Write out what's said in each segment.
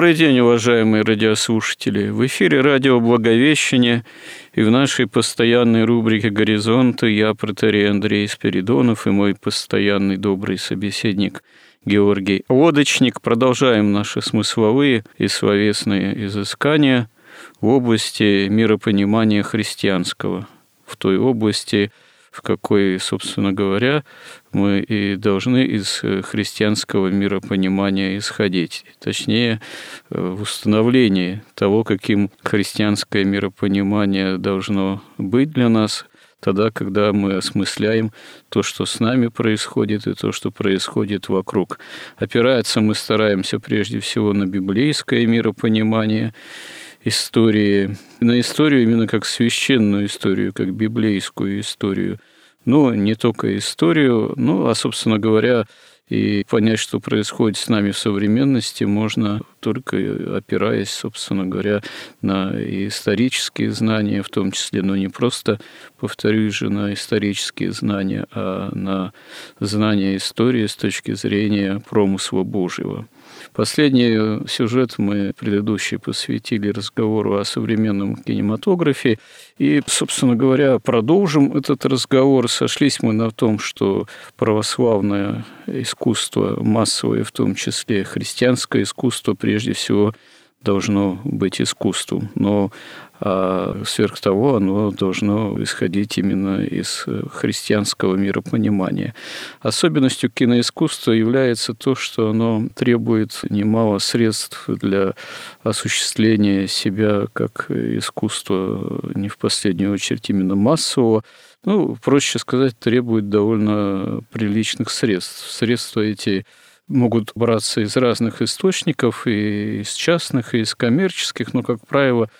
Добрый день, уважаемые радиослушатели. В эфире радио «Благовещение» и в нашей постоянной рубрике «Горизонты» я, протерей Андрей Спиридонов и мой постоянный добрый собеседник Георгий Лодочник. Продолжаем наши смысловые и словесные изыскания в области миропонимания христианского, в той области, в какой, собственно говоря, мы и должны из э, христианского миропонимания исходить. Точнее, э, в установлении того, каким христианское миропонимание должно быть для нас, тогда, когда мы осмысляем то, что с нами происходит, и то, что происходит вокруг. Опираться мы стараемся прежде всего на библейское миропонимание, истории, на историю именно как священную историю, как библейскую историю. Ну, не только историю, ну, а, собственно говоря, и понять, что происходит с нами в современности, можно только опираясь, собственно говоря, на исторические знания, в том числе, но не просто, повторюсь же, на исторические знания, а на знания истории с точки зрения промысла Божьего. Последний сюжет мы предыдущий посвятили разговору о современном кинематографе. И, собственно говоря, продолжим этот разговор. Сошлись мы на том, что православное искусство, массовое в том числе, христианское искусство, прежде всего, должно быть искусством. Но а сверх того оно должно исходить именно из христианского миропонимания. Особенностью киноискусства является то, что оно требует немало средств для осуществления себя как искусства, не в последнюю очередь именно массового, ну, проще сказать, требует довольно приличных средств. Средства эти могут браться из разных источников, и из частных, и из коммерческих, но, как правило,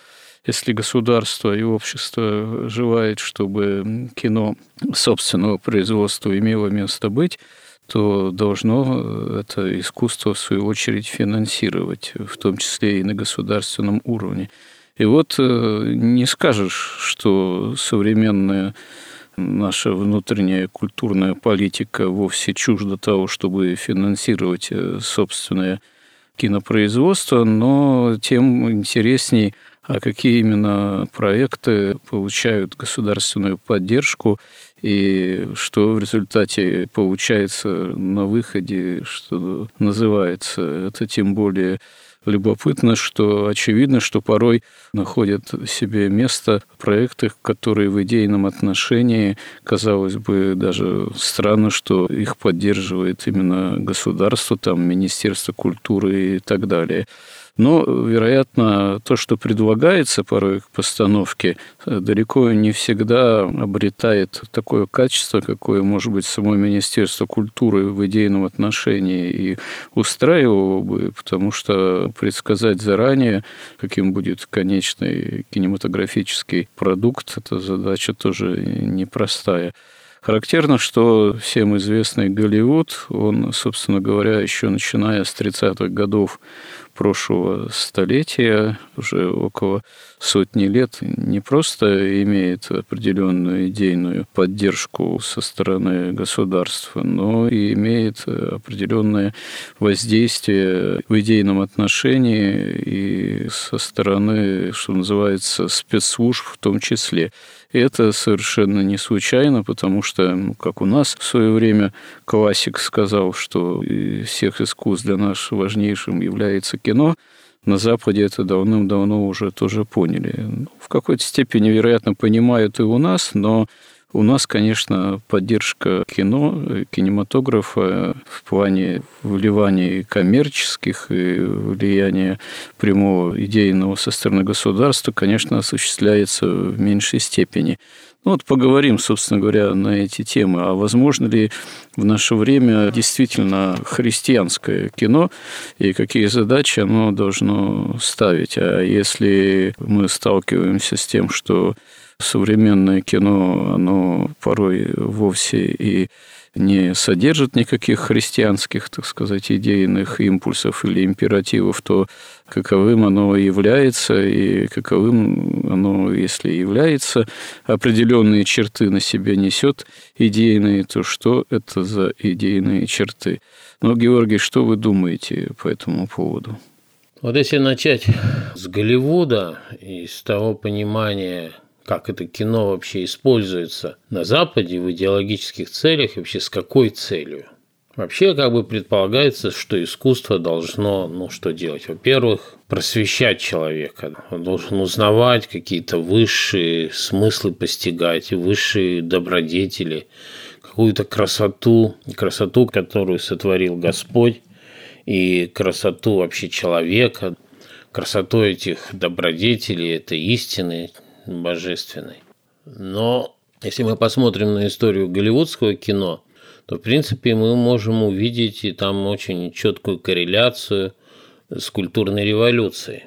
если государство и общество желает, чтобы кино собственного производства имело место быть, то должно это искусство, в свою очередь, финансировать, в том числе и на государственном уровне. И вот э, не скажешь, что современная наша внутренняя культурная политика вовсе чужда того, чтобы финансировать э, собственное кинопроизводство, но тем интересней, а какие именно проекты получают государственную поддержку и что в результате получается на выходе, что называется. Это тем более любопытно, что очевидно, что порой находят себе место проекты, которые в идейном отношении, казалось бы, даже странно, что их поддерживает именно государство, там, Министерство культуры и так далее. Но, вероятно, то, что предлагается порой к постановке, далеко не всегда обретает такое качество, какое, может быть, само Министерство культуры в идейном отношении и устраивало бы, потому что предсказать заранее, каким будет конечный кинематографический продукт, эта задача тоже непростая. Характерно, что всем известный Голливуд, он, собственно говоря, еще начиная с 30-х годов прошлого столетия, уже около сотни лет, не просто имеет определенную идейную поддержку со стороны государства, но и имеет определенное воздействие в идейном отношении и со стороны, что называется, спецслужб в том числе. Это совершенно не случайно, потому что, ну, как у нас в свое время классик сказал, что из всех искусств для нас важнейшим является кино, на Западе это давным-давно уже тоже поняли. Ну, в какой-то степени, вероятно, понимают и у нас, но У нас, конечно, поддержка кино, кинематографа в плане вливания коммерческих и влияния прямого идейного со стороны государства, конечно, осуществляется в меньшей степени. Ну вот поговорим, собственно говоря, на эти темы. А возможно ли в наше время действительно христианское кино и какие задачи оно должно ставить? А если мы сталкиваемся с тем, что современное кино, оно порой вовсе и не содержит никаких христианских, так сказать, идейных импульсов или императивов, то каковым оно является, и каковым оно, если является, определенные черты на себе несет идейные, то что это за идейные черты? Но, Георгий, что вы думаете по этому поводу? Вот если начать с Голливуда и с того понимания, как это кино вообще используется на Западе в идеологических целях, и вообще с какой целью. Вообще, как бы предполагается, что искусство должно, ну, что делать? Во-первых, просвещать человека. Он должен узнавать какие-то высшие смыслы постигать, высшие добродетели, какую-то красоту, красоту, которую сотворил Господь, и красоту вообще человека, красоту этих добродетелей, это истины, божественной. Но если мы посмотрим на историю голливудского кино, то, в принципе, мы можем увидеть и там очень четкую корреляцию с культурной революцией,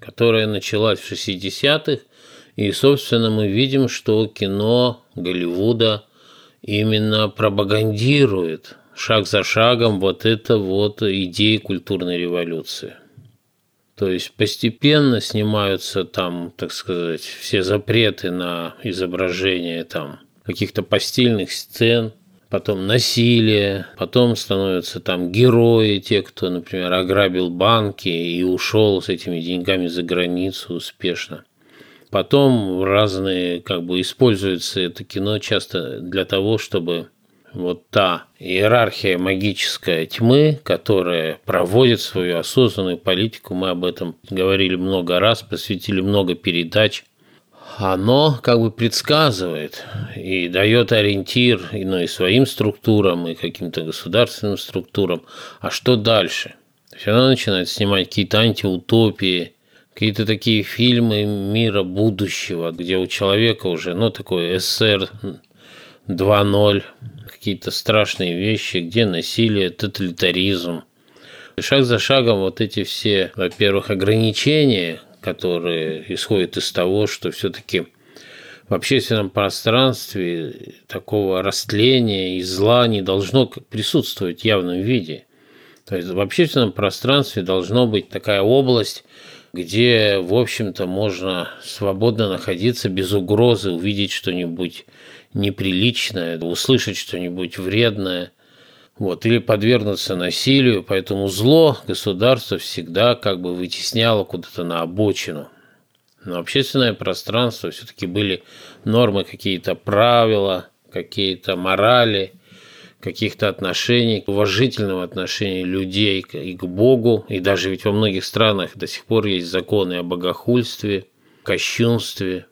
которая началась в 60-х, и, собственно, мы видим, что кино Голливуда именно пропагандирует шаг за шагом вот это вот идеи культурной революции – то есть постепенно снимаются там, так сказать, все запреты на изображение там каких-то постельных сцен, потом насилие, потом становятся там герои, те, кто, например, ограбил банки и ушел с этими деньгами за границу успешно. Потом разные, как бы, используется это кино часто для того, чтобы вот та иерархия магической тьмы, которая проводит свою осознанную политику, мы об этом говорили много раз, посвятили много передач, оно как бы предсказывает и дает ориентир ну, и своим структурам, и каким-то государственным структурам, а что дальше? То есть она начинает снимать какие-то антиутопии, какие-то такие фильмы мира будущего, где у человека уже, ну, такой СССР 2.0, какие-то страшные вещи, где насилие, тоталитаризм. Шаг за шагом вот эти все, во-первых, ограничения, которые исходят из того, что все-таки в общественном пространстве такого растления и зла не должно присутствовать в явном виде. То есть в общественном пространстве должно быть такая область, где, в общем-то, можно свободно находиться без угрозы, увидеть что-нибудь неприличное, услышать что-нибудь вредное, вот, или подвергнуться насилию, поэтому зло государство всегда как бы вытесняло куда-то на обочину. Но общественное пространство все-таки были нормы, какие-то правила, какие-то морали, каких-то отношений, уважительного отношения людей и к Богу. И даже ведь во многих странах до сих пор есть законы о богохульстве, кощунстве,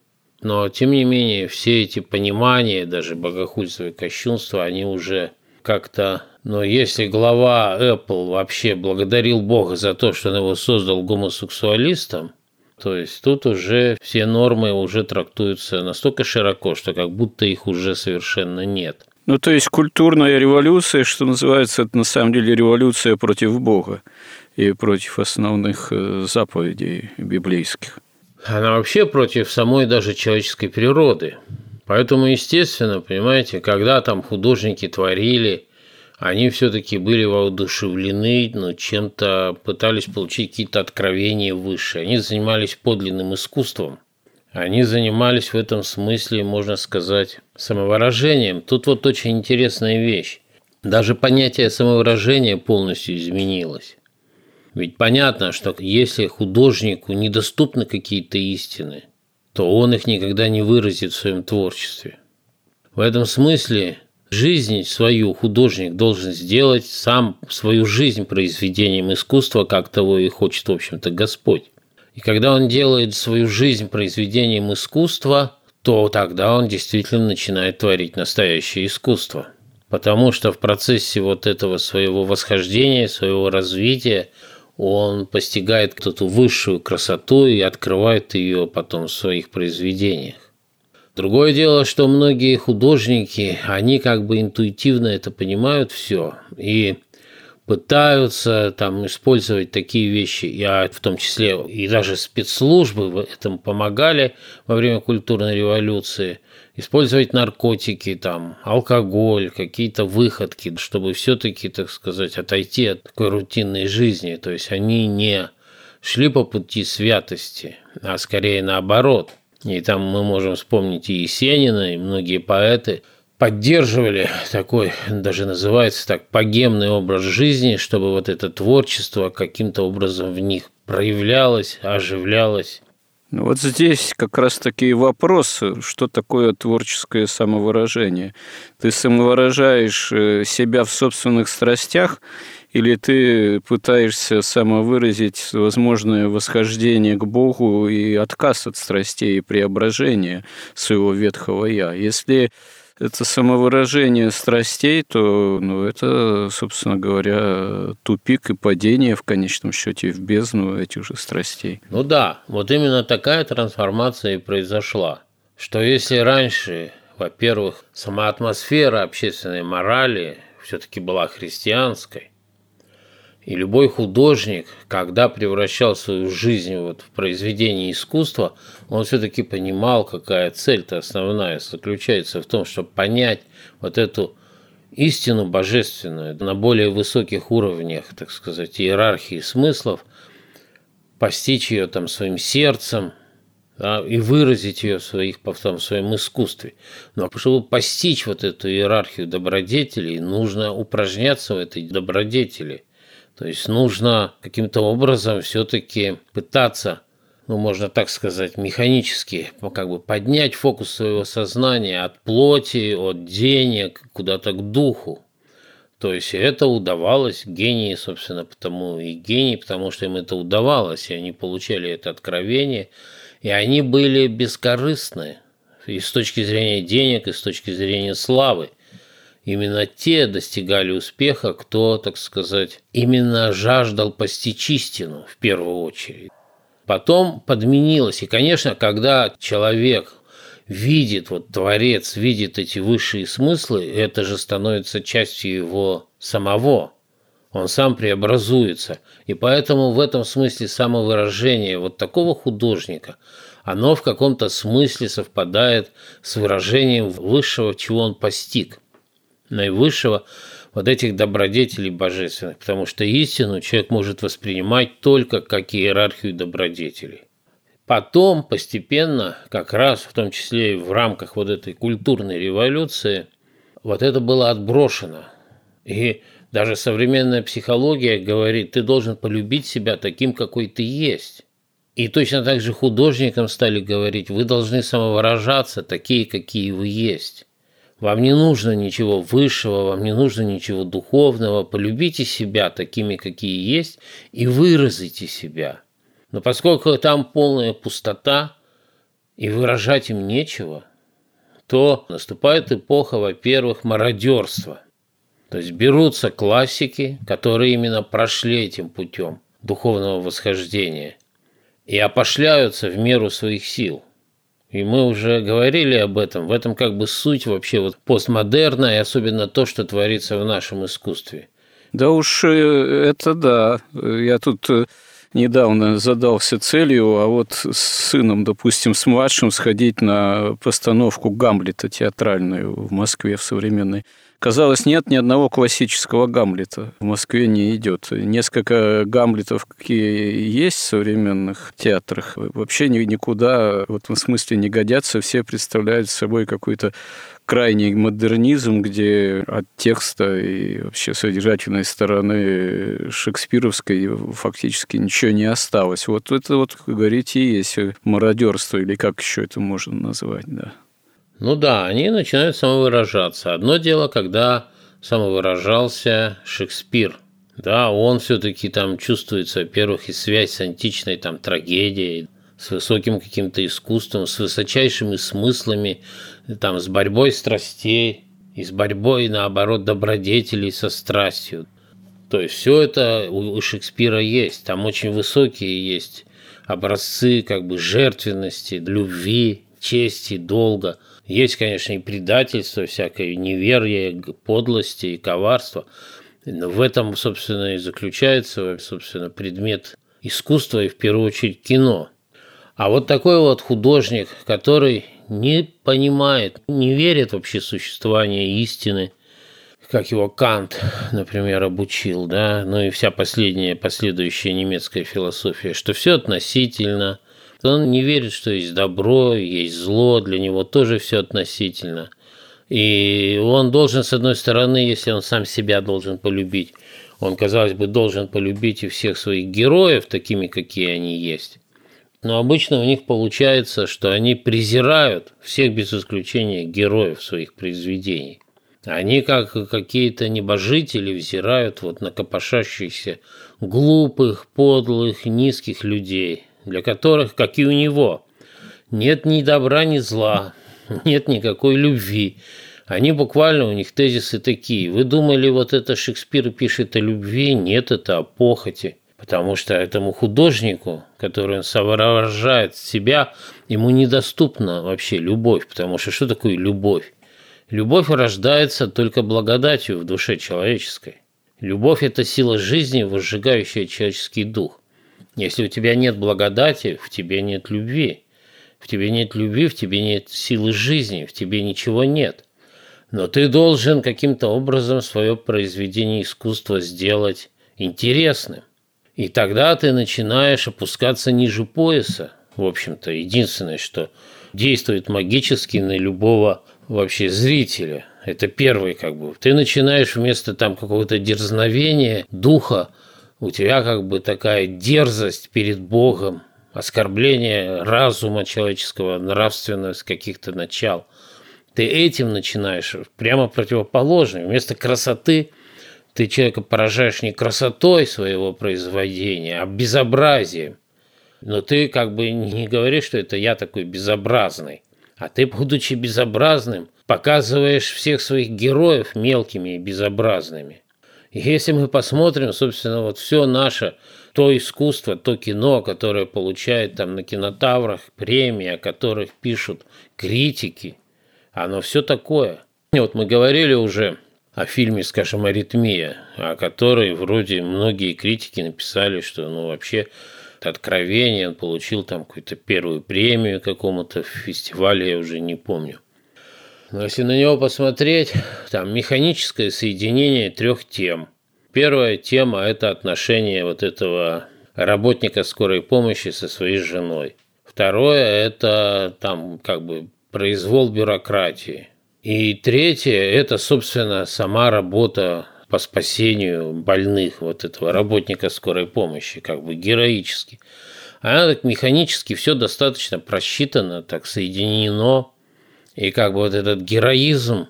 но, тем не менее, все эти понимания, даже богохульство и кощунство, они уже как-то... Но если глава Apple вообще благодарил Бога за то, что он его создал гомосексуалистом, то есть тут уже все нормы уже трактуются настолько широко, что как будто их уже совершенно нет. Ну, то есть культурная революция, что называется, это на самом деле революция против Бога и против основных э, заповедей библейских она вообще против самой даже человеческой природы. Поэтому, естественно, понимаете, когда там художники творили, они все-таки были воодушевлены, но чем-то пытались получить какие-то откровения выше. Они занимались подлинным искусством. Они занимались в этом смысле, можно сказать, самовыражением. Тут вот очень интересная вещь. Даже понятие самовыражения полностью изменилось. Ведь понятно, что если художнику недоступны какие-то истины, то он их никогда не выразит в своем творчестве. В этом смысле жизнь свою художник должен сделать сам свою жизнь произведением искусства, как того и хочет, в общем-то, Господь. И когда он делает свою жизнь произведением искусства, то тогда он действительно начинает творить настоящее искусство. Потому что в процессе вот этого своего восхождения, своего развития, он постигает эту высшую красоту и открывает ее потом в своих произведениях. Другое дело, что многие художники, они как бы интуитивно это понимают все и пытаются там использовать такие вещи, я в том числе и даже спецслужбы в этом помогали во время культурной революции, использовать наркотики, там, алкоголь, какие-то выходки, чтобы все-таки, так сказать, отойти от такой рутинной жизни. То есть они не шли по пути святости, а скорее наоборот – и там мы можем вспомнить и Есенина, и многие поэты поддерживали такой, даже называется так, погемный образ жизни, чтобы вот это творчество каким-то образом в них проявлялось, оживлялось. Ну, вот здесь как раз такие вопросы, что такое творческое самовыражение. Ты самовыражаешь э, себя в собственных страстях или ты пытаешься самовыразить возможное восхождение к Богу и отказ от страстей и преображения своего ветхого «я». Если это самовыражение страстей, то ну, это, собственно говоря, тупик и падение в конечном счете в бездну этих же страстей. Ну да, вот именно такая трансформация и произошла. Что если раньше, во-первых, сама атмосфера общественной морали все-таки была христианской, и любой художник, когда превращал свою жизнь вот в произведение искусства, он все-таки понимал, какая цель-то основная заключается в том, чтобы понять вот эту истину божественную на более высоких уровнях, так сказать, иерархии смыслов, постичь ее там своим сердцем, да, и выразить ее в, своих, в своем искусстве. Но чтобы постичь вот эту иерархию добродетелей, нужно упражняться в этой добродетели – то есть нужно каким-то образом все-таки пытаться, ну, можно так сказать, механически как бы поднять фокус своего сознания от плоти, от денег куда-то к духу. То есть это удавалось гении, собственно, потому и гении, потому что им это удавалось, и они получали это откровение, и они были бескорыстны и с точки зрения денег, и с точки зрения славы – Именно те достигали успеха, кто, так сказать, именно жаждал постичь истину в первую очередь. Потом подменилось. И, конечно, когда человек видит, вот Творец видит эти высшие смыслы, это же становится частью его самого. Он сам преобразуется. И поэтому в этом смысле самовыражение вот такого художника, оно в каком-то смысле совпадает с выражением высшего, чего он постиг наивысшего вот этих добродетелей божественных, потому что истину человек может воспринимать только как иерархию добродетелей. Потом постепенно, как раз в том числе и в рамках вот этой культурной революции, вот это было отброшено. И даже современная психология говорит, ты должен полюбить себя таким, какой ты есть. И точно так же художникам стали говорить, вы должны самовыражаться такие, какие вы есть. Вам не нужно ничего высшего, вам не нужно ничего духовного. Полюбите себя такими, какие есть, и выразите себя. Но поскольку там полная пустота, и выражать им нечего, то наступает эпоха, во-первых, мародерства. То есть берутся классики, которые именно прошли этим путем духовного восхождения, и опошляются в меру своих сил – и мы уже говорили об этом. В этом как бы суть вообще вот постмодерна и особенно то, что творится в нашем искусстве. Да уж э, это да. Я тут э, недавно задался целью, а вот с сыном, допустим, с младшим сходить на постановку Гамлета театральную в Москве в современной Казалось, нет ни одного классического Гамлета. В Москве не идет. Несколько Гамлетов, какие есть в современных театрах, вообще никуда в этом смысле не годятся. Все представляют собой какой-то крайний модернизм, где от текста и вообще содержательной стороны шекспировской фактически ничего не осталось. Вот это вот, как говорите, есть мародерство, или как еще это можно назвать, да. Ну да, они начинают самовыражаться. Одно дело, когда самовыражался Шекспир. Да, он все-таки там чувствуется, во-первых, и связь с античной там трагедией, с высоким каким-то искусством, с высочайшими смыслами, там, с борьбой страстей и с борьбой, наоборот, добродетелей со страстью. То есть все это у Шекспира есть. Там очень высокие есть образцы как бы жертвенности, любви, чести, долга. Есть, конечно, и предательство, всякое неверие, подлости и коварство. Но в этом, собственно, и заключается, собственно, предмет искусства и, в первую очередь, кино. А вот такой вот художник, который не понимает, не верит вообще в существование истины, как его Кант, например, обучил, да, ну и вся последняя, последующая немецкая философия, что все относительно, он не верит, что есть добро, есть зло, для него тоже все относительно. И он должен, с одной стороны, если он сам себя должен полюбить, он, казалось бы, должен полюбить и всех своих героев, такими, какие они есть. Но обычно у них получается, что они презирают всех без исключения героев своих произведений. Они, как какие-то небожители, взирают вот на копошащихся глупых, подлых, низких людей, для которых, как и у него, нет ни добра, ни зла, нет никакой любви. Они буквально, у них тезисы такие. Вы думали, вот это Шекспир пишет о любви? Нет, это о похоти. Потому что этому художнику, который он соображает себя, ему недоступна вообще любовь. Потому что что такое любовь? Любовь рождается только благодатью в душе человеческой. Любовь – это сила жизни, возжигающая человеческий дух. Если у тебя нет благодати, в тебе нет любви. В тебе нет любви, в тебе нет силы жизни, в тебе ничего нет. Но ты должен каким-то образом свое произведение искусства сделать интересным. И тогда ты начинаешь опускаться ниже пояса. В общем-то, единственное, что действует магически на любого вообще зрителя. Это первый как бы. Ты начинаешь вместо там какого-то дерзновения духа, у тебя как бы такая дерзость перед Богом, оскорбление разума человеческого, нравственность каких-то начал. Ты этим начинаешь прямо противоположным. Вместо красоты – ты человека поражаешь не красотой своего произведения, а безобразием. Но ты как бы не говоришь, что это я такой безобразный. А ты, будучи безобразным, показываешь всех своих героев мелкими и безобразными. Если мы посмотрим, собственно, вот все наше, то искусство, то кино, которое получает там на кинотаврах премии, о которых пишут критики, оно все такое. И вот мы говорили уже о фильме, скажем, «Аритмия», о которой вроде многие критики написали, что ну вообще откровение, он получил там какую-то первую премию какому-то фестивале, я уже не помню. Но если на него посмотреть, там механическое соединение трех тем. Первая тема – это отношение вот этого работника скорой помощи со своей женой. Второе – это там как бы произвол бюрократии – и третье – это, собственно, сама работа по спасению больных, вот этого работника скорой помощи, как бы героически. Она так механически все достаточно просчитано, так соединено, и как бы вот этот героизм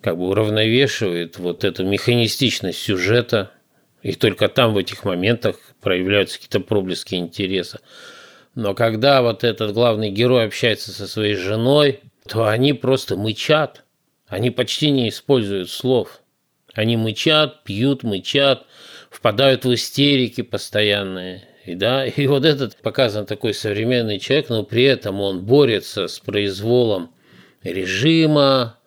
как бы уравновешивает вот эту механистичность сюжета, и только там в этих моментах проявляются какие-то проблески интереса. Но когда вот этот главный герой общается со своей женой, то они просто мычат – они почти не используют слов. Они мычат, пьют, мычат, впадают в истерики постоянные. И, да, и вот этот показан такой современный человек, но при этом он борется с произволом режима,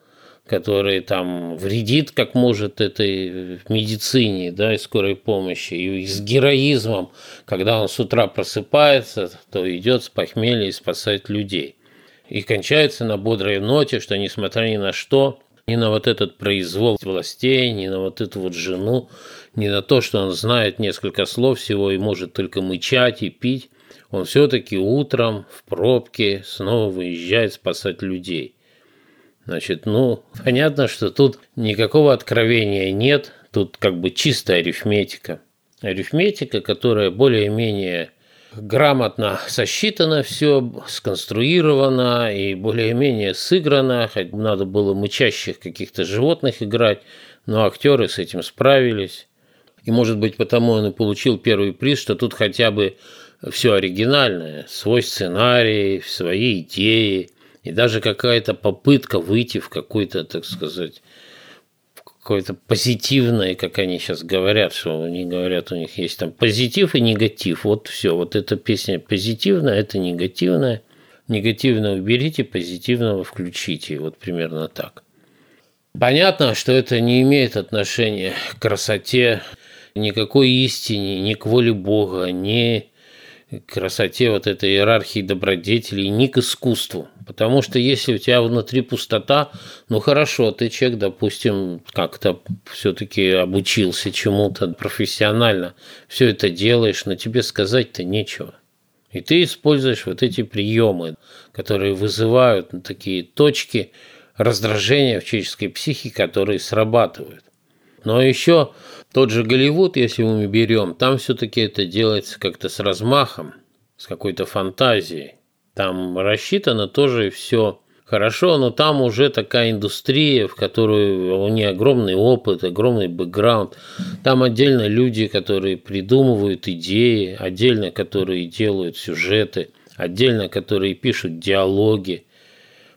который там вредит как может этой медицине, да, и скорой помощи, и с героизмом, когда он с утра просыпается, то идет с похмелья и спасать людей и кончается на бодрой ноте, что несмотря ни на что, ни на вот этот произвол властей, ни на вот эту вот жену, ни на то, что он знает несколько слов всего и может только мычать и пить, он все-таки утром в пробке снова выезжает спасать людей. Значит, ну, понятно, что тут никакого откровения нет, тут как бы чистая арифметика. Арифметика, которая более-менее грамотно сосчитано все, сконструировано и более-менее сыграно. Хоть надо было мычащих каких-то животных играть, но актеры с этим справились. И, может быть, потому он и получил первый приз, что тут хотя бы все оригинальное, свой сценарий, свои идеи, и даже какая-то попытка выйти в какой-то, так сказать, какое-то позитивное, как они сейчас говорят, что они говорят, у них есть там позитив и негатив. Вот все, вот эта песня позитивная, это негативная. Негативно уберите, позитивного включите. Вот примерно так. Понятно, что это не имеет отношения к красоте, никакой истине, ни к воле Бога, ни красоте вот этой иерархии добродетелей, ни к искусству. Потому что если у тебя внутри пустота, ну хорошо, ты человек, допустим, как-то все-таки обучился чему-то профессионально, все это делаешь, но тебе сказать-то нечего. И ты используешь вот эти приемы, которые вызывают такие точки раздражения в человеческой психике, которые срабатывают. Но еще тот же Голливуд, если мы берем, там все-таки это делается как-то с размахом, с какой-то фантазией. Там рассчитано тоже все хорошо, но там уже такая индустрия, в которую у нее огромный опыт, огромный бэкграунд. Там отдельно люди, которые придумывают идеи, отдельно которые делают сюжеты, отдельно которые пишут диалоги.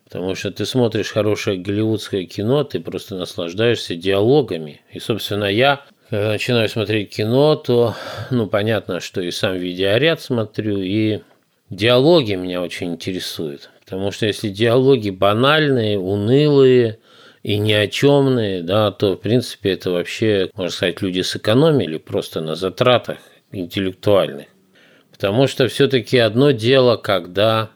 Потому что ты смотришь хорошее голливудское кино, ты просто наслаждаешься диалогами. И, собственно, я начинаю смотреть кино, то, ну, понятно, что и сам видеоряд смотрю, и диалоги меня очень интересуют. Потому что если диалоги банальные, унылые и ни о чемные, да, то, в принципе, это вообще, можно сказать, люди сэкономили просто на затратах интеллектуальных. Потому что все-таки одно дело, когда...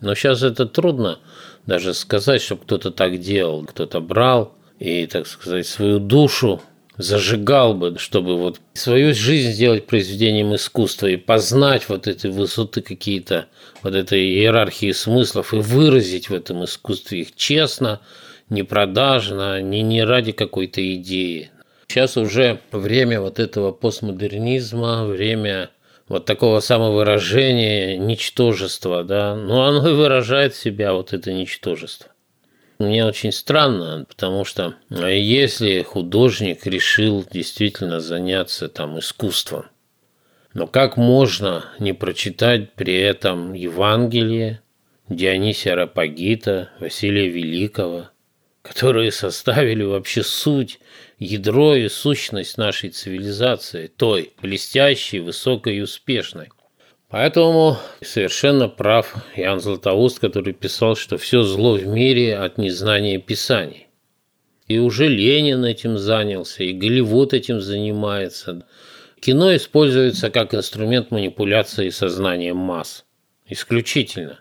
Но сейчас это трудно даже сказать, что кто-то так делал. Кто-то брал и, так сказать, свою душу зажигал бы, чтобы вот свою жизнь сделать произведением искусства и познать вот эти высоты какие-то, вот этой иерархии смыслов и выразить в этом искусстве их честно, не продажно, не, не ради какой-то идеи. Сейчас уже время вот этого постмодернизма, время вот такого самовыражения, ничтожества, да, но оно и выражает себя, вот это ничтожество. Мне очень странно, потому что э, если художник решил действительно заняться там искусством, но как можно не прочитать при этом Евангелие, Дионисия Рапагита, Василия Великого, которые составили вообще суть, ядро и сущность нашей цивилизации, той блестящей, высокой и успешной. Поэтому совершенно прав Иоанн Златоуст, который писал, что все зло в мире от незнания Писаний. И уже Ленин этим занялся, и Голливуд этим занимается. Кино используется как инструмент манипуляции сознанием масс. Исключительно.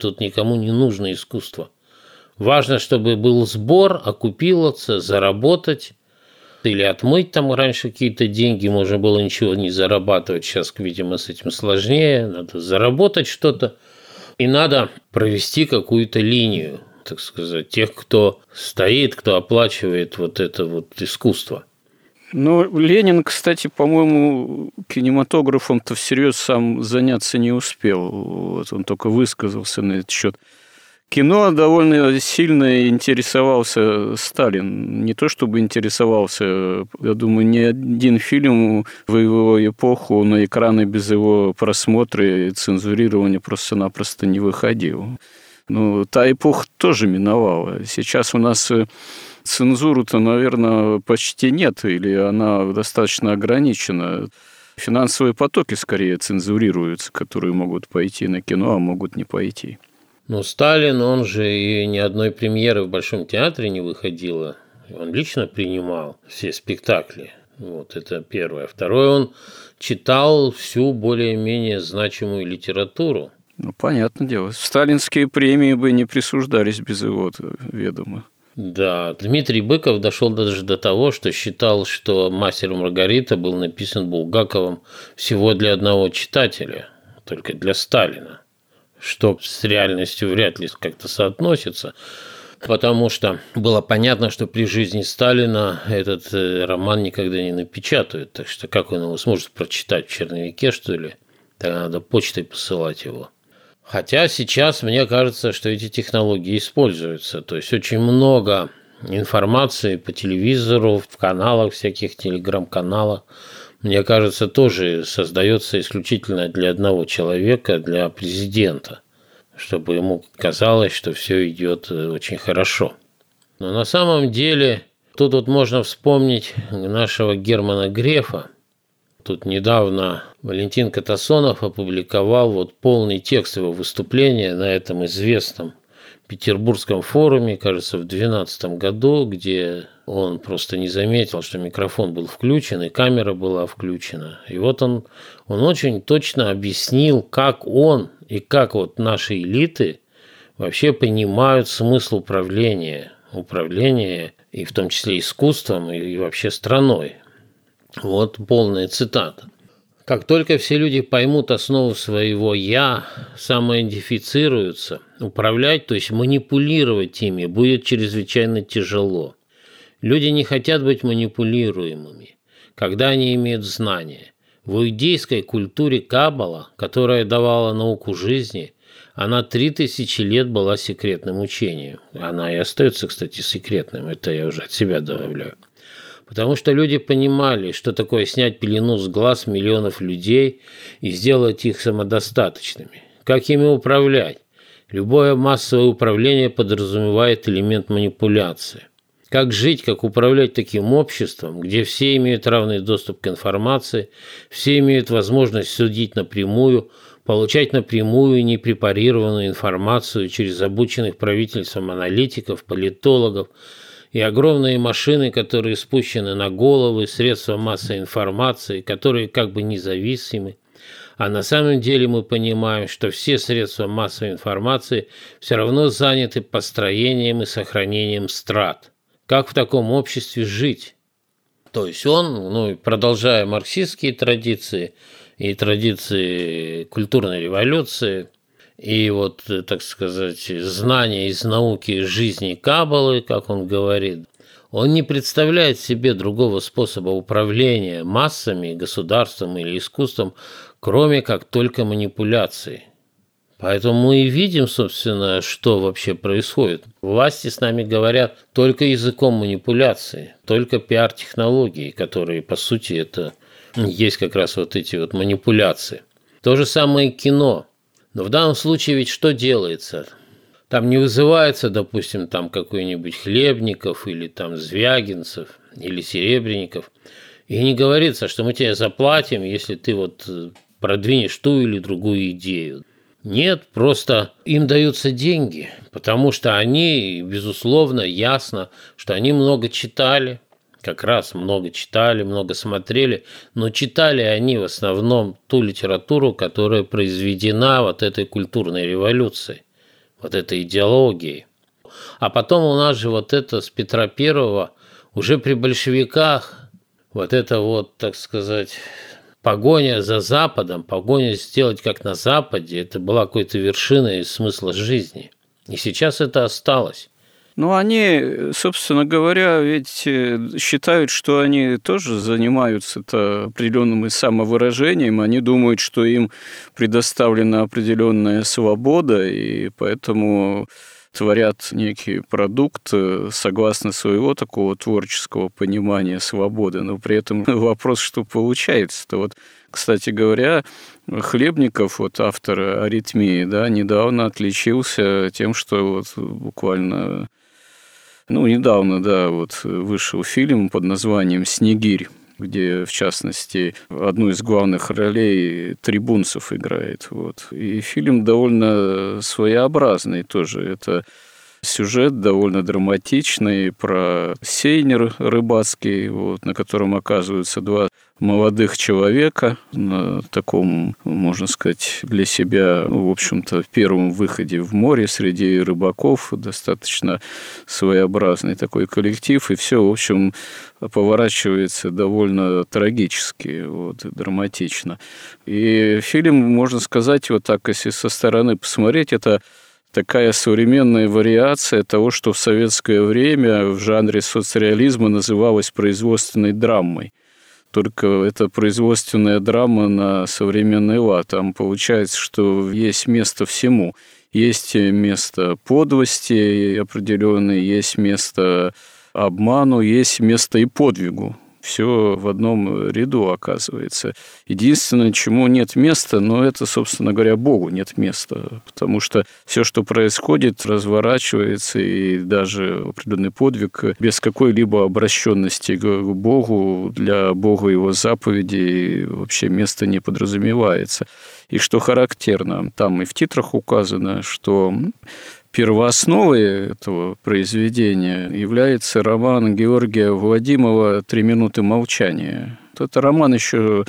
Тут никому не нужно искусство. Важно, чтобы был сбор, окупироваться, заработать, или отмыть там раньше какие-то деньги, можно было ничего не зарабатывать. Сейчас, видимо, с этим сложнее. Надо заработать что-то. И надо провести какую-то линию, так сказать, тех, кто стоит, кто оплачивает вот это вот искусство. Ну, Ленин, кстати, по-моему, кинематографом-то всерьез сам заняться не успел. Вот он только высказался на этот счет кино довольно сильно интересовался Сталин. Не то чтобы интересовался, я думаю, ни один фильм в его эпоху на экраны без его просмотра и цензурирования просто-напросто не выходил. Ну, та эпоха тоже миновала. Сейчас у нас э, цензуру-то, наверное, почти нет, или она достаточно ограничена. Финансовые потоки скорее цензурируются, которые могут пойти на кино, а могут не пойти. Но Сталин, он же и ни одной премьеры в Большом театре не выходило. Он лично принимал все спектакли. Вот это первое. Второе, он читал всю более-менее значимую литературу. Ну, понятное дело. Сталинские премии бы не присуждались без его ведома. Да, Дмитрий Быков дошел даже до того, что считал, что «Мастер Маргарита» был написан Булгаковым всего для одного читателя, только для Сталина что с реальностью вряд ли как-то соотносится, потому что было понятно, что при жизни Сталина этот э, роман никогда не напечатают, так что как он его сможет прочитать в черновике, что ли? Тогда надо почтой посылать его. Хотя сейчас мне кажется, что эти технологии используются. То есть очень много информации по телевизору, в каналах всяких, телеграм-каналах мне кажется, тоже создается исключительно для одного человека, для президента, чтобы ему казалось, что все идет э, очень хорошо. Но на самом деле тут вот можно вспомнить нашего Германа Грефа. Тут недавно Валентин Катасонов опубликовал вот полный текст его выступления на этом известном Петербургском форуме, кажется, в 2012 году, где он просто не заметил, что микрофон был включен и камера была включена. И вот он, он очень точно объяснил, как он и как вот наши элиты вообще понимают смысл управления, управления и в том числе искусством и вообще страной. Вот полная цитата. Как только все люди поймут основу своего «я», самоидентифицируются, управлять, то есть манипулировать ими, будет чрезвычайно тяжело. Люди не хотят быть манипулируемыми, когда они имеют знания. В иудейской культуре Каббала, которая давала науку жизни, она три тысячи лет была секретным учением. Она и остается, кстати, секретным, это я уже от себя добавляю. Потому что люди понимали, что такое снять пелену с глаз миллионов людей и сделать их самодостаточными. Как ими управлять? Любое массовое управление подразумевает элемент манипуляции. Как жить, как управлять таким обществом, где все имеют равный доступ к информации, все имеют возможность судить напрямую, получать напрямую непрепарированную информацию через обученных правительством аналитиков, политологов, и огромные машины, которые спущены на головы, средства массовой информации, которые как бы независимы. А на самом деле мы понимаем, что все средства массовой информации все равно заняты построением и сохранением страт. Как в таком обществе жить? То есть он, ну, продолжая марксистские традиции и традиции культурной революции – и вот, э, так сказать, знания из науки жизни Каббалы, как он говорит, он не представляет себе другого способа управления массами, государством или искусством, кроме как только манипуляции. Поэтому мы и видим, собственно, что вообще происходит. Власти с нами говорят только языком манипуляции, только пиар-технологии, которые, по сути, это есть как раз вот эти вот манипуляции. То же самое кино. Но в данном случае ведь что делается? Там не вызывается, допустим, там какой-нибудь Хлебников или там Звягинцев или Серебренников. И не говорится, что мы тебе заплатим, если ты вот э, продвинешь ту или другую идею. Нет, просто им даются деньги, потому что они, безусловно, ясно, что они много читали, как раз много читали, много смотрели, но читали они в основном ту литературу, которая произведена вот этой культурной революцией, вот этой идеологией. А потом у нас же вот это с Петра Первого уже при большевиках, вот это вот, так сказать, погоня за Западом, погоня сделать как на Западе, это была какой-то вершиной смысла жизни. И сейчас это осталось. Ну, они, собственно говоря, ведь э, считают, что они тоже занимаются -то определенным самовыражением. Они думают, что им предоставлена определенная свобода, и поэтому творят некий продукт э, согласно своего такого творческого понимания свободы. Но при этом вопрос, что получается-то. Вот, кстати говоря, Хлебников, вот автор «Аритмии», да, недавно отличился тем, что вот буквально ну, недавно, да, вот вышел фильм под названием «Снегирь», где, в частности, одну из главных ролей Трибунцев играет. Вот. И фильм довольно своеобразный тоже. Это сюжет довольно драматичный про сейнер рыбацкий, вот, на котором оказываются два молодых человека на таком, можно сказать, для себя, в общем-то, первом выходе в море среди рыбаков, достаточно своеобразный такой коллектив, и все, в общем, поворачивается довольно трагически, вот, драматично. И фильм, можно сказать, вот так, если со стороны посмотреть, это такая современная вариация того, что в советское время в жанре соцреализма называлось производственной драмой. Только это производственная драма на современный лад. Там получается, что есть место всему. Есть место подлости определенное, есть место обману, есть место и подвигу. Все в одном ряду оказывается. Единственное, чему нет места, но это, собственно говоря, Богу нет места, потому что все, что происходит, разворачивается, и даже определенный подвиг без какой-либо обращенности к Богу, для Бога его заповедей вообще место не подразумевается. И что характерно, там и в титрах указано, что первоосновой этого произведения является роман Георгия Владимова «Три минуты молчания». Это роман еще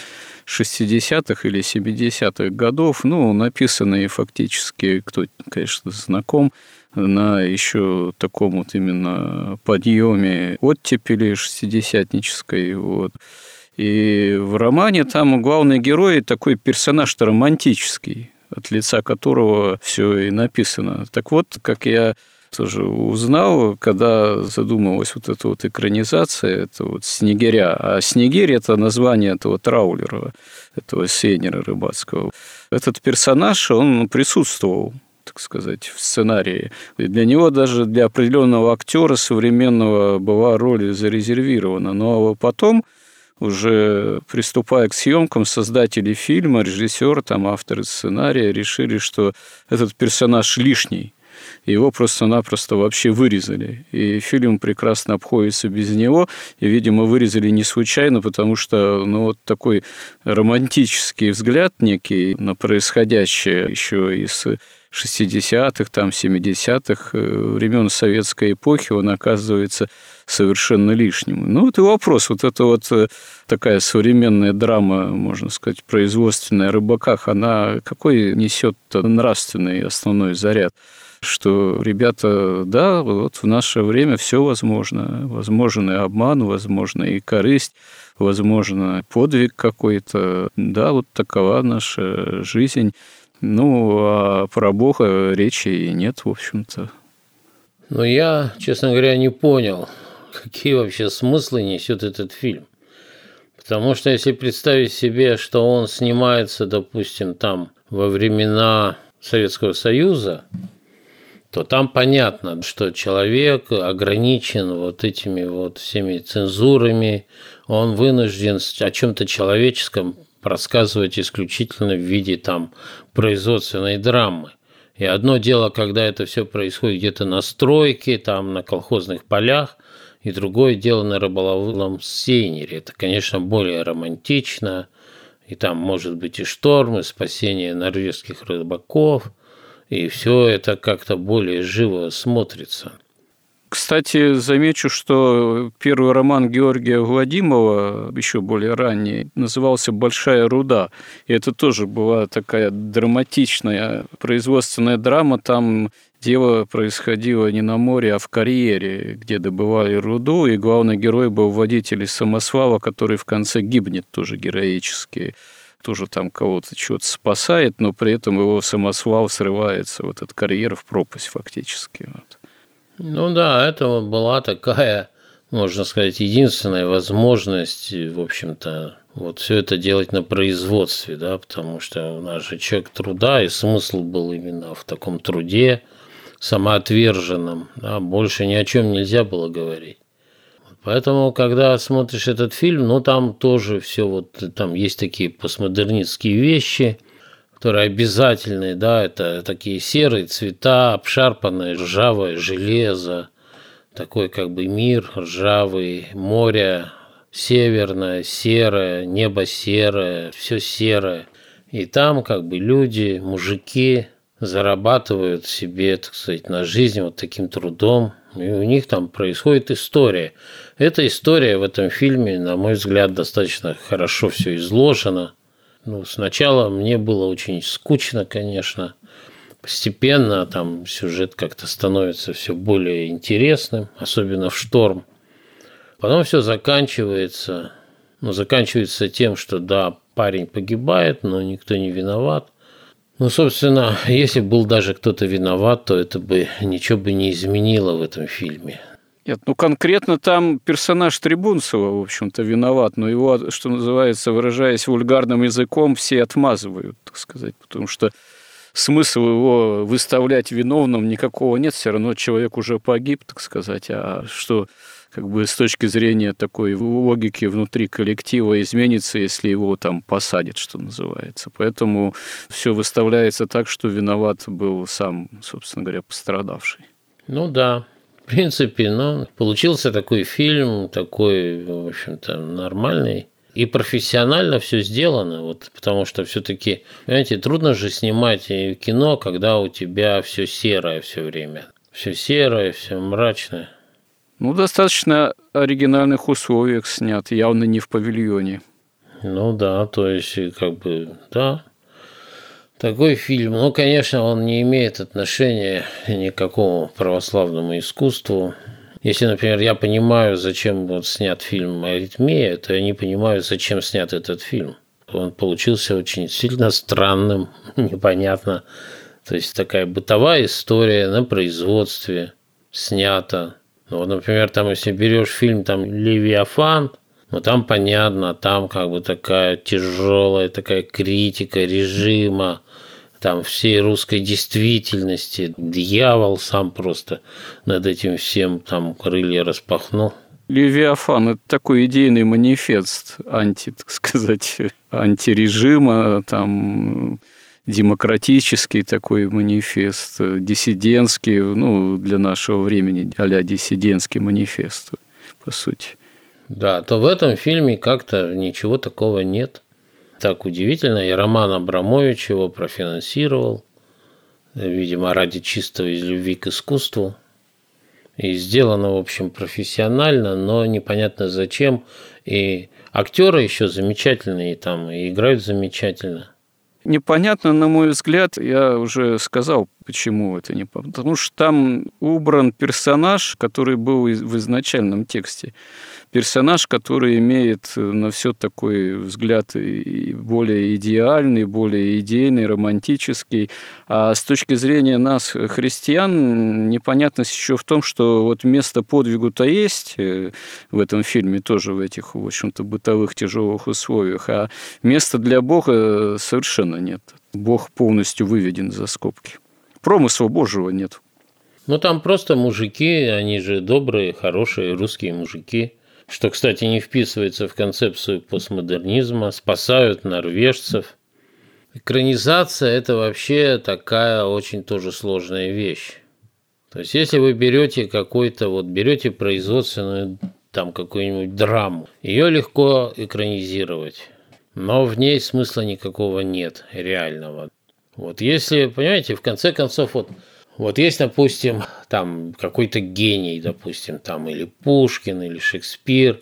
60-х или 70-х годов, ну, написанный фактически, кто, конечно, знаком, на еще таком вот именно подъеме оттепели шестидесятнической. Вот. И в романе там главный герой такой персонаж-то романтический от лица которого все и написано. Так вот, как я тоже узнал, когда задумалась вот эта вот экранизация, это вот Снегиря. А Снегирь – это название этого траулера, этого сейнера рыбацкого. Этот персонаж, он присутствовал так сказать, в сценарии. И для него даже для определенного актера современного была роль зарезервирована. Но потом уже приступая к съемкам, создатели фильма, режиссер, там авторы сценария решили, что этот персонаж лишний, его просто-напросто вообще вырезали. И фильм прекрасно обходится без него. И, видимо, вырезали не случайно, потому что ну, вот такой романтический взгляд некий на происходящее еще из 60-х, там, 70-х, э, времен советской эпохи, он оказывается совершенно лишним. Ну, вот и вопрос, вот эта вот э, такая современная драма, можно сказать, производственная о рыбаках, она какой несет нравственный основной заряд? что ребята, да, вот в наше время все возможно. Возможен и обман, возможно и корысть, возможно подвиг какой-то. Да, вот такова наша жизнь. Ну, а про Бога речи и нет, в общем-то. Но я, честно говоря, не понял, какие вообще смыслы несет этот фильм. Потому что если представить себе, что он снимается, допустим, там во времена Советского Союза, то там понятно, что человек ограничен вот этими вот всеми цензурами, он вынужден о чем-то человеческом рассказывать исключительно в виде там производственной драмы. И одно дело, когда это все происходит где-то на стройке, там на колхозных полях, и другое дело на рыболовном сейнере. Это, конечно, более романтично, и там может быть и шторм, и спасение норвежских рыбаков, и все это как-то более живо смотрится. Кстати, замечу, что первый роман Георгия Владимова, еще более ранний, назывался «Большая руда». И это тоже была такая драматичная производственная драма. Там дело происходило не на море, а в карьере, где добывали руду, и главный герой был водитель из самосвала, который в конце гибнет тоже героически тоже там кого-то что-то спасает, но при этом его самосвал срывается, вот этот карьер в пропасть фактически. Вот. Ну да, это была такая, можно сказать, единственная возможность, в общем-то, вот все это делать на производстве, да, потому что у нас же человек труда, и смысл был именно в таком труде самоотверженном, да, больше ни о чем нельзя было говорить. Поэтому, когда смотришь этот фильм, ну там тоже все вот, там есть такие постмодернистские вещи – которые обязательные, да, это такие серые цвета, обшарпанное ржавое железо, такой как бы мир ржавый, море северное, серое, небо серое, все серое. И там как бы люди, мужики зарабатывают себе, так сказать, на жизнь вот таким трудом, и у них там происходит история. Эта история в этом фильме, на мой взгляд, достаточно хорошо все изложена. Ну, сначала мне было очень скучно, конечно. Постепенно там сюжет как-то становится все более интересным, особенно в шторм. Потом все заканчивается. Ну, заканчивается тем, что да, парень погибает, но никто не виноват. Ну, собственно, если был даже кто-то виноват, то это бы ничего бы не изменило в этом фильме. Нет, ну конкретно там персонаж Трибунцева, в общем-то, виноват, но его, что называется, выражаясь вульгарным языком, все отмазывают, так сказать, потому что смысл его выставлять виновным никакого нет, все равно человек уже погиб, так сказать, а что как бы с точки зрения такой логики внутри коллектива изменится, если его там посадят, что называется. Поэтому все выставляется так, что виноват был сам, собственно говоря, пострадавший. Ну да, в принципе, ну, получился такой фильм, такой, в общем-то, нормальный. И профессионально все сделано, вот, потому что все-таки, понимаете, трудно же снимать кино, когда у тебя все серое все время. Все серое, все мрачное. Ну, достаточно оригинальных условиях снят, явно не в павильоне. Ну да, то есть, как бы, да. Такой фильм, ну, конечно, он не имеет отношения ни к какому православному искусству. Если, например, я понимаю, зачем вот снят фильм «Аритмия», то я не понимаю, зачем снят этот фильм. Он получился очень сильно странным, непонятно. То есть такая бытовая история на производстве снята ну, вот, например, там, если берешь фильм там «Левиафан», ну, там понятно, там как бы такая тяжелая такая критика режима, там всей русской действительности. Дьявол сам просто над этим всем там крылья распахнул. Левиафан – это такой идейный манифест анти, так сказать, антирежима, там демократический такой манифест, диссидентский, ну, для нашего времени а диссидентский манифест, по сути. Да, то в этом фильме как-то ничего такого нет. Так удивительно, и Роман Абрамович его профинансировал, видимо, ради чистого из любви к искусству. И сделано, в общем, профессионально, но непонятно зачем. И актеры еще замечательные там, и играют замечательно. Непонятно, на мой взгляд, я уже сказал, почему это не Потому что там убран персонаж, который был в изначальном тексте персонаж, который имеет э, на все такой взгляд более идеальный, более идейный, романтический. А с точки зрения нас, христиан, непонятность еще в том, что вот место подвигу-то есть э, в этом фильме, тоже в этих, в общем-то, бытовых тяжелых условиях, а места для Бога совершенно нет. Бог полностью выведен за скобки. Промысла Божьего нет. Ну, там просто мужики, они же добрые, хорошие русские мужики что, кстати, не вписывается в концепцию постмодернизма, спасают норвежцев. Экранизация – это вообще такая очень тоже сложная вещь. То есть, если вы берете какой-то, вот берете производственную там какую-нибудь драму, ее легко экранизировать, но в ней смысла никакого нет, реального. Вот если, понимаете, в конце концов, вот вот есть, допустим, там какой-то гений, допустим, там или Пушкин, или Шекспир,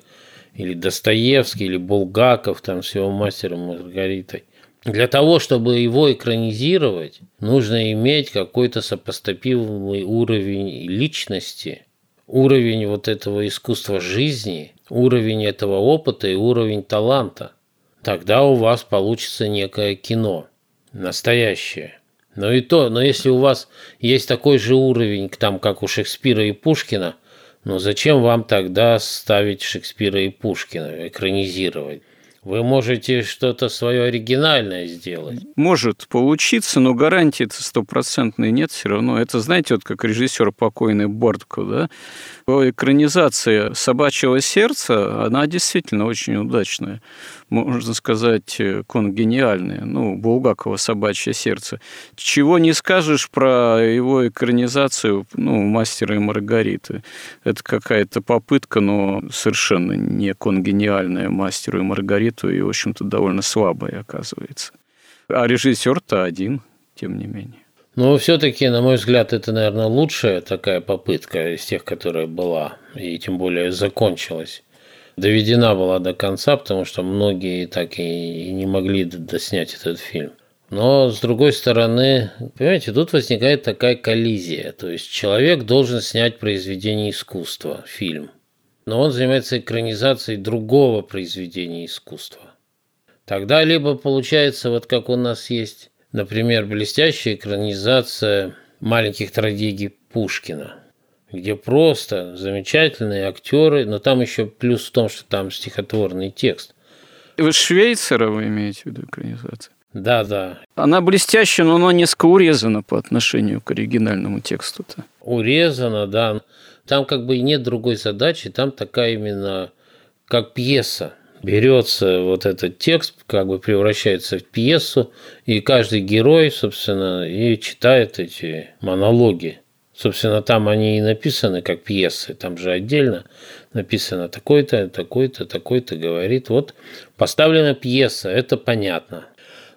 или Достоевский, или Булгаков, там с его мастером Маргаритой. Для того, чтобы его экранизировать, нужно иметь какой-то сопоставимый уровень личности, уровень вот этого искусства жизни, уровень этого опыта и уровень таланта. Тогда у вас получится некое кино, настоящее. Но и то, но если у вас есть такой же уровень, там, как у Шекспира и Пушкина, ну зачем вам тогда ставить Шекспира и Пушкина, экранизировать? Вы можете что-то свое оригинальное сделать. Может получиться, но гарантии стопроцентной нет все равно. Это, знаете, вот как режиссер покойный Бортко, да? Экранизация «Собачьего сердца», она действительно очень удачная можно сказать, э, конгениальные. Ну, Булгакова «Собачье сердце». Чего не скажешь про его экранизацию, ну, «Мастера и Маргариты». Это какая-то попытка, но совершенно не конгениальная «Мастеру и Маргариту» и, в общем-то, довольно слабая, оказывается. А режиссер-то один, тем не менее. Но все-таки, на мой взгляд, это, наверное, лучшая такая попытка из тех, которая была, и тем более закончилась доведена была до конца, потому что многие так и не могли доснять этот фильм. Но, с другой стороны, понимаете, тут возникает такая коллизия. То есть человек должен снять произведение искусства, фильм. Но он занимается экранизацией другого произведения искусства. Тогда либо получается, вот как у нас есть, например, блестящая экранизация маленьких трагедий Пушкина – где просто замечательные актеры, но там еще плюс в том, что там стихотворный текст. Вы Швейцера вы имеете в виду экранизацию? Да, да. Она блестящая, но она несколько урезана по отношению к оригинальному тексту-то. урезано, да. Там как бы и нет другой задачи, там такая именно как пьеса. Берется вот этот текст, как бы превращается в пьесу, и каждый герой, собственно, и читает эти монологи. Собственно, там они и написаны как пьесы, там же отдельно написано такой-то, такой-то, такой-то говорит. Вот поставлена пьеса, это понятно.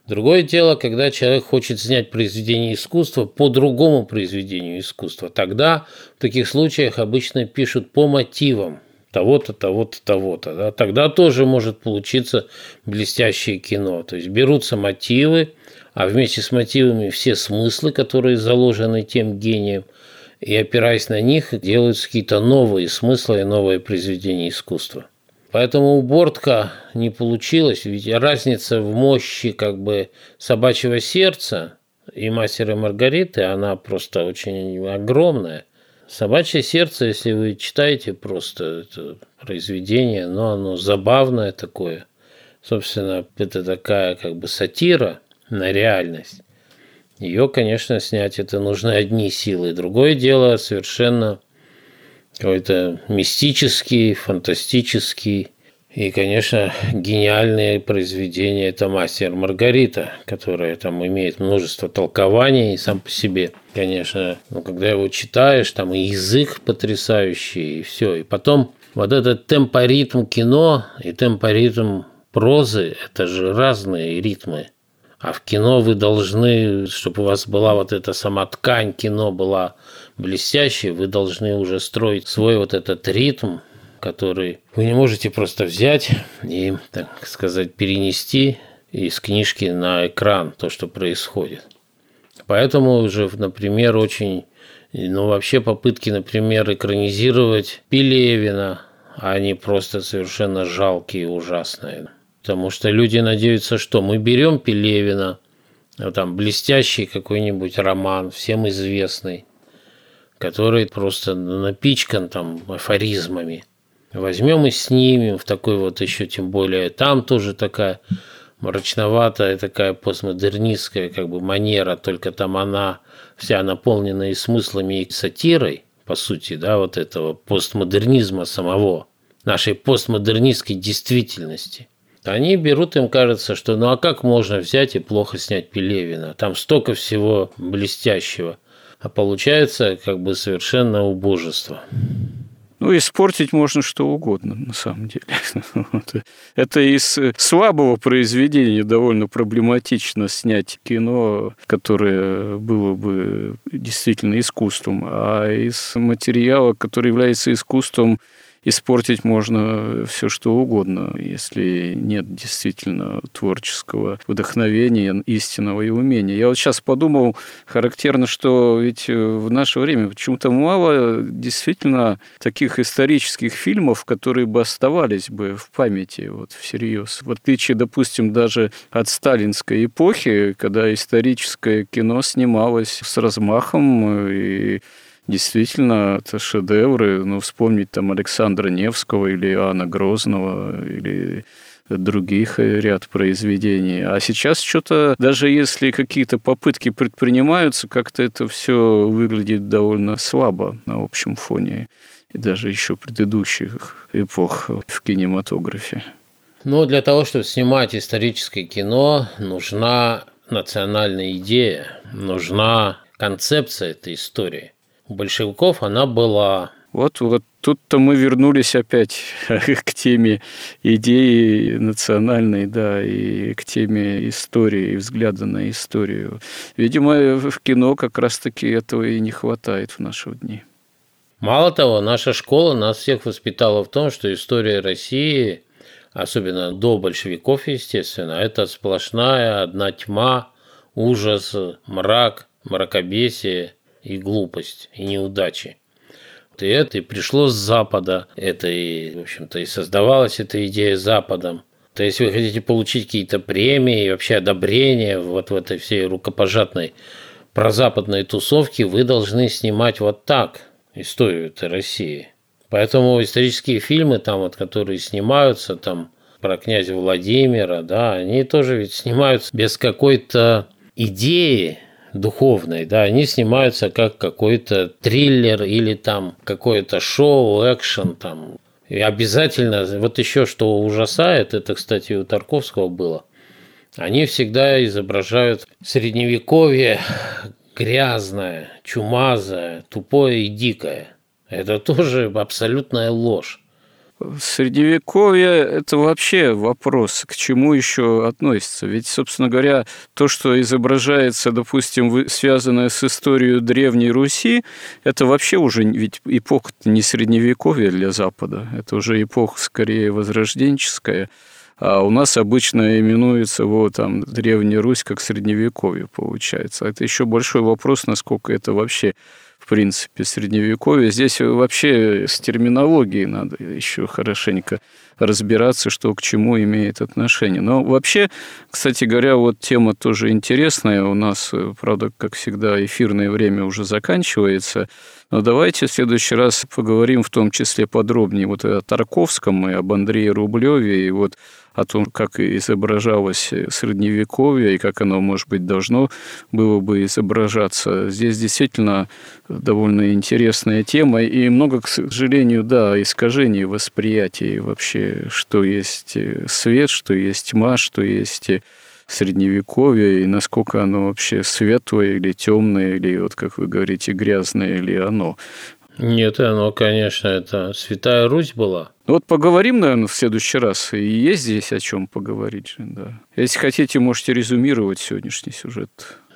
Другое дело, когда человек хочет снять произведение искусства по другому произведению искусства. Тогда в таких случаях обычно пишут по мотивам того-то, того-то, того-то. Да? Тогда тоже может получиться блестящее кино. То есть берутся мотивы, а вместе с мотивами все смыслы, которые заложены тем гением, и опираясь на них, делаются какие-то новые смыслы и новые произведения искусства. Поэтому у Бортка не получилось, ведь разница в мощи как бы собачьего сердца и мастера Маргариты, она просто очень огромная. Собачье сердце, если вы читаете просто это произведение, но оно забавное такое. Собственно, это такая как бы сатира на реальность. Ее, конечно, снять это нужны одни силы. Другое дело совершенно какой-то мистический, фантастический и, конечно, гениальное произведение – это «Мастер Маргарита», которое там имеет множество толкований сам по себе. Конечно, ну, когда его читаешь, там и язык потрясающий, и все. И потом вот этот темпоритм кино и темпоритм прозы – это же разные ритмы. А в кино вы должны, чтобы у вас была вот эта сама ткань кино была блестящей, вы должны уже строить свой вот этот ритм, который вы не можете просто взять и, так сказать, перенести из книжки на экран то, что происходит. Поэтому уже, например, очень, ну вообще попытки, например, экранизировать Пелевина, они просто совершенно жалкие и ужасные. Потому что люди надеются, что мы берем Пелевина, ну, там блестящий какой-нибудь роман, всем известный, который просто напичкан там афоризмами. Возьмем и снимем в такой вот еще, тем более, там тоже такая мрачноватая, такая постмодернистская как бы манера, только там она вся наполнена и смыслами, и сатирой, по сути, да, вот этого постмодернизма самого, нашей постмодернистской действительности – они берут, им кажется, что ну а как можно взять и плохо снять Пелевина? Там столько всего блестящего. А получается как бы совершенно убожество. Ну, испортить можно что угодно, на самом деле. Это из слабого произведения довольно проблематично снять кино, которое было бы действительно искусством, а из материала, который является искусством, испортить можно все что угодно, если нет действительно творческого вдохновения, истинного и умения. Я вот сейчас подумал, характерно, что ведь в наше время почему-то мало действительно таких исторических фильмов, которые бы оставались бы в памяти вот всерьез. В отличие, допустим, даже от сталинской эпохи, когда историческое кино снималось с размахом и Действительно, это шедевры. Ну, вспомнить там Александра Невского или Иоанна Грозного, или других ряд произведений. А сейчас что-то, даже если какие-то попытки предпринимаются, как-то это все выглядит довольно слабо на общем фоне и даже еще предыдущих эпох в кинематографе. Ну, для того, чтобы снимать историческое кино, нужна национальная идея, нужна концепция этой истории – у большевиков она была. Вот, вот тут-то мы вернулись опять к теме идеи национальной, да, и к теме истории, и взгляда на историю. Видимо, в кино как раз-таки этого и не хватает в наши дни. Мало того, наша школа нас всех воспитала в том, что история России, особенно до большевиков, естественно, это сплошная одна тьма, ужас, мрак, мракобесие – и глупость, и неудачи. И это и пришло с Запада, это и, в общем-то, и создавалась эта идея Западом. То есть вы хотите получить какие-то премии вообще одобрения вот в этой всей рукопожатной прозападной тусовке, вы должны снимать вот так историю этой России. Поэтому исторические фильмы, там вот, которые снимаются, там про князя Владимира, да, они тоже ведь снимаются без какой-то идеи, духовной, да, они снимаются как какой-то триллер или там какое-то шоу, экшен там. И обязательно, вот еще что ужасает, это, кстати, у Тарковского было, они всегда изображают средневековье грязное, чумазое, тупое и дикое. Это тоже абсолютная ложь. Средневековье – это вообще вопрос, к чему еще относится. Ведь, собственно говоря, то, что изображается, допустим, связанное с историей Древней Руси, это вообще уже ведь эпоха не Средневековья для Запада, это уже эпоха скорее возрожденческая. А у нас обычно именуется вот там Древняя Русь как Средневековье, получается. Это еще большой вопрос, насколько это вообще принципе, средневековье. Здесь вообще с терминологией надо еще хорошенько разбираться, что к чему имеет отношение. Но вообще, кстати говоря, вот тема тоже интересная. У нас, правда, как всегда, эфирное время уже заканчивается. Но давайте в следующий раз поговорим в том числе подробнее вот о Тарковском и об Андрее Рублеве, и вот о том, как изображалось Средневековье и как оно, может быть, должно было бы изображаться. Здесь действительно довольно интересная тема и много, к сожалению, да, искажений восприятия вообще, что есть свет, что есть тьма, что есть средневековье и насколько оно вообще светлое или темное, или вот, как вы говорите, грязное, или оно. Нет, оно, конечно, это Святая Русь была. Ну вот поговорим, наверное, в следующий раз. И есть здесь о чем поговорить. Да. Если хотите, можете резюмировать сегодняшний сюжет.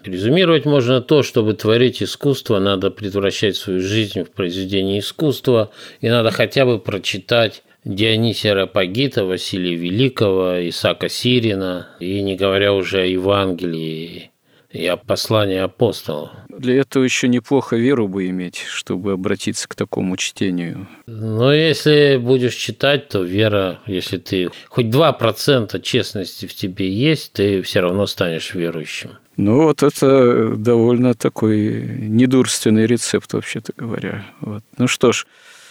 Резюмировать можно то, чтобы творить искусство, надо превращать свою жизнь в произведение искусства, и надо хотя бы прочитать Дионисия Рапагита, Василия Великого, Исака Сирина, и не говоря уже о Евангелии и о послании апостолов. Для этого еще неплохо веру бы иметь, чтобы обратиться к такому чтению. Но если будешь читать, то вера, если ты хоть 2% честности в тебе есть, ты все равно станешь верующим. Ну, вот это довольно такой недурственный рецепт, вообще-то говоря. Вот. Ну что ж,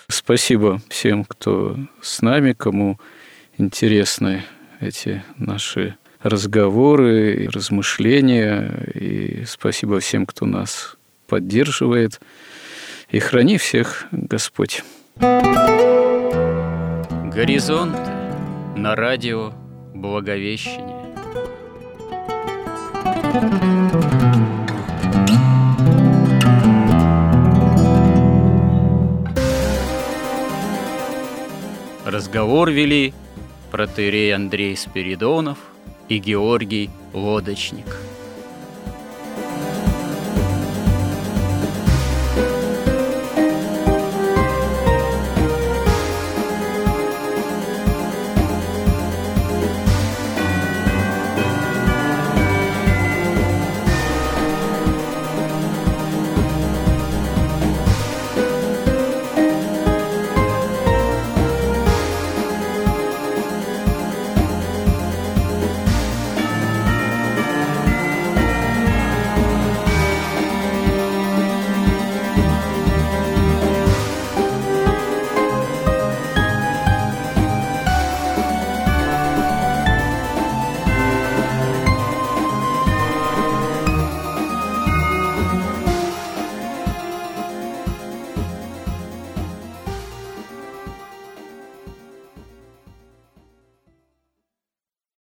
спасибо всем, кто с нами, кому интересны эти наши разговоры, размышления. И спасибо всем, кто нас поддерживает. И храни всех Господь. Горизонт на радио Благовещение. Разговор вели протеерей Андрей Спиридонов – и Георгий Лодочник –